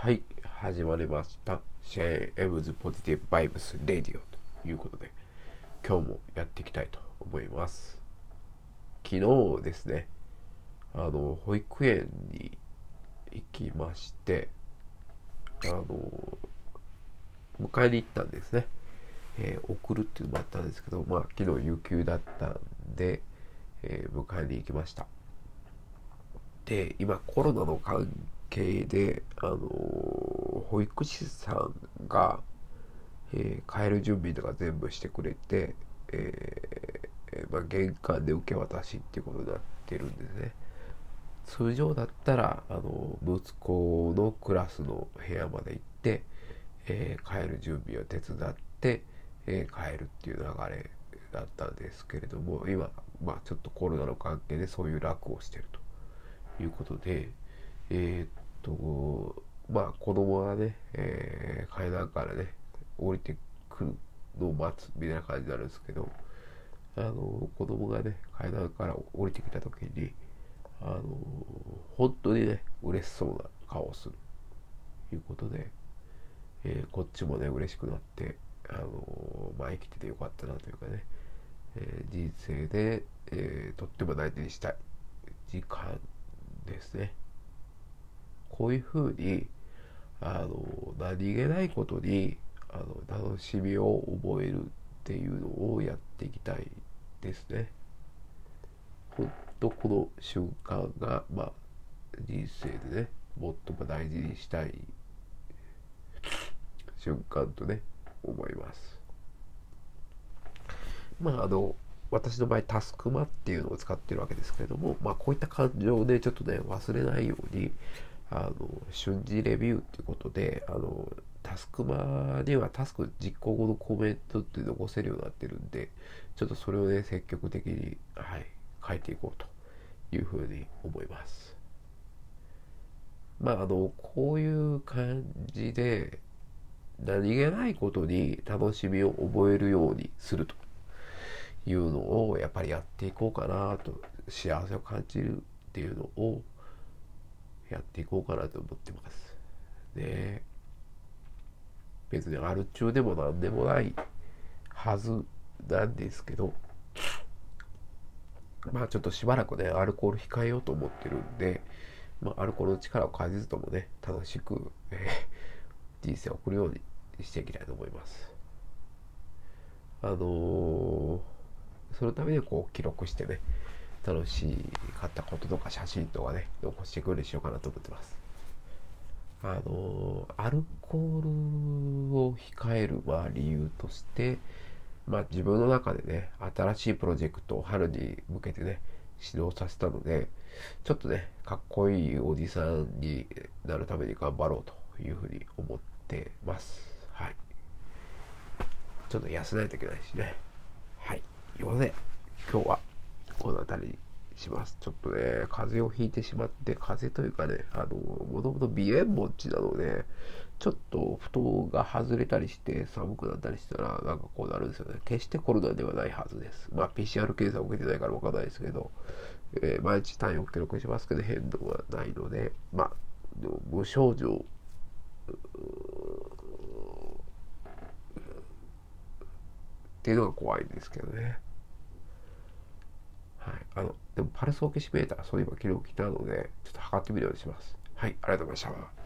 はい、始まりました。シェーン・エムズ・ポジティブ・バイブス・レディオということで、今日もやっていきたいと思います。昨日ですね、あの、保育園に行きまして、あの、迎えに行ったんですね。えー、送るっていうのもあったんですけど、まあ、昨日有給だったんで、えー、迎えに行きました。で、今コロナの関係で、あの保育士さんが、えー、帰る準備とか全部してくれて、えー、まあ、玄関で受け渡しっていうことになってるんですね。通常だったら、あの息子のクラスの部屋まで行って、えー、帰る準備を手伝って、え帰るっていう流れだったんですけれども、今、まあ、ちょっとコロナの関係でそういう楽をしてるということで、えー、っと、まあ子供がね、えー、階段からね、降りてくるのを待つみたいな感じになるんですけど、あの、子供がね、階段から降りてきた時に、あの、本当にね、嬉しそうな顔をする。ということで、えー、こっちもね、嬉しくなって、あの、まあ生きててよかったなというかね、えー、人生で、えー、とっても大事にしたい時間ですね。こういうふうにあの何気ないことにあの楽しみを覚えるっていうのをやっていきたいですね。ほんとこの瞬間が、まあ、人生でね最も大事にしたい瞬間とね思います。まああの私の場合タスクマっていうのを使ってるわけですけれども、まあ、こういった感情でちょっとね忘れないようにあの瞬時レビューっていうことであのタスクマにはタスク実行後のコメントって残せるようになってるんでちょっとそれをね積極的に、はい、書いていこうというふうに思います。まああのこういう感じで何気ないことに楽しみを覚えるようにするというのをやっぱりやっていこうかなと幸せを感じるっていうのをやっていこうかなと思ってます。で、別にアル中でも何でもないはずなんですけど、まあちょっとしばらくね、アルコール控えようと思ってるんで、まあ、アルコールの力を感じずともね、楽しく、えー、人生を送るようにしていきたいと思います。あのー、そのためにこう記録してね、楽しかったこととか写真とかね、残してくようにしようかなと思ってます。あの、アルコールを控える、まあ、理由として、まあ、自分の中でね、新しいプロジェクトを春に向けてね、指導させたので、ちょっとね、かっこいいおじさんになるために頑張ろうというふうに思ってます。はい。ちょっと痩せないといけないしね。はい。ということで、今日はこの辺りします。ちょっとね、風邪をひいてしまって、風邪というかね、あの、もともと鼻炎持ちなので、ちょっと布団が外れたりして寒くなったりしたら、なんかこうなるんですよね。決してコロナではないはずです。まあ、PCR 検査を受けてないからわかんないですけど、えー、毎日単位を記録しますけど、変動はないので、まあ、無症状、っていうのが怖いんですけどね。はい。あの、でもパルスオキシメーター、そういえば昨日来たので、ちょっと測ってみるようにします。はい、ありがとうございました。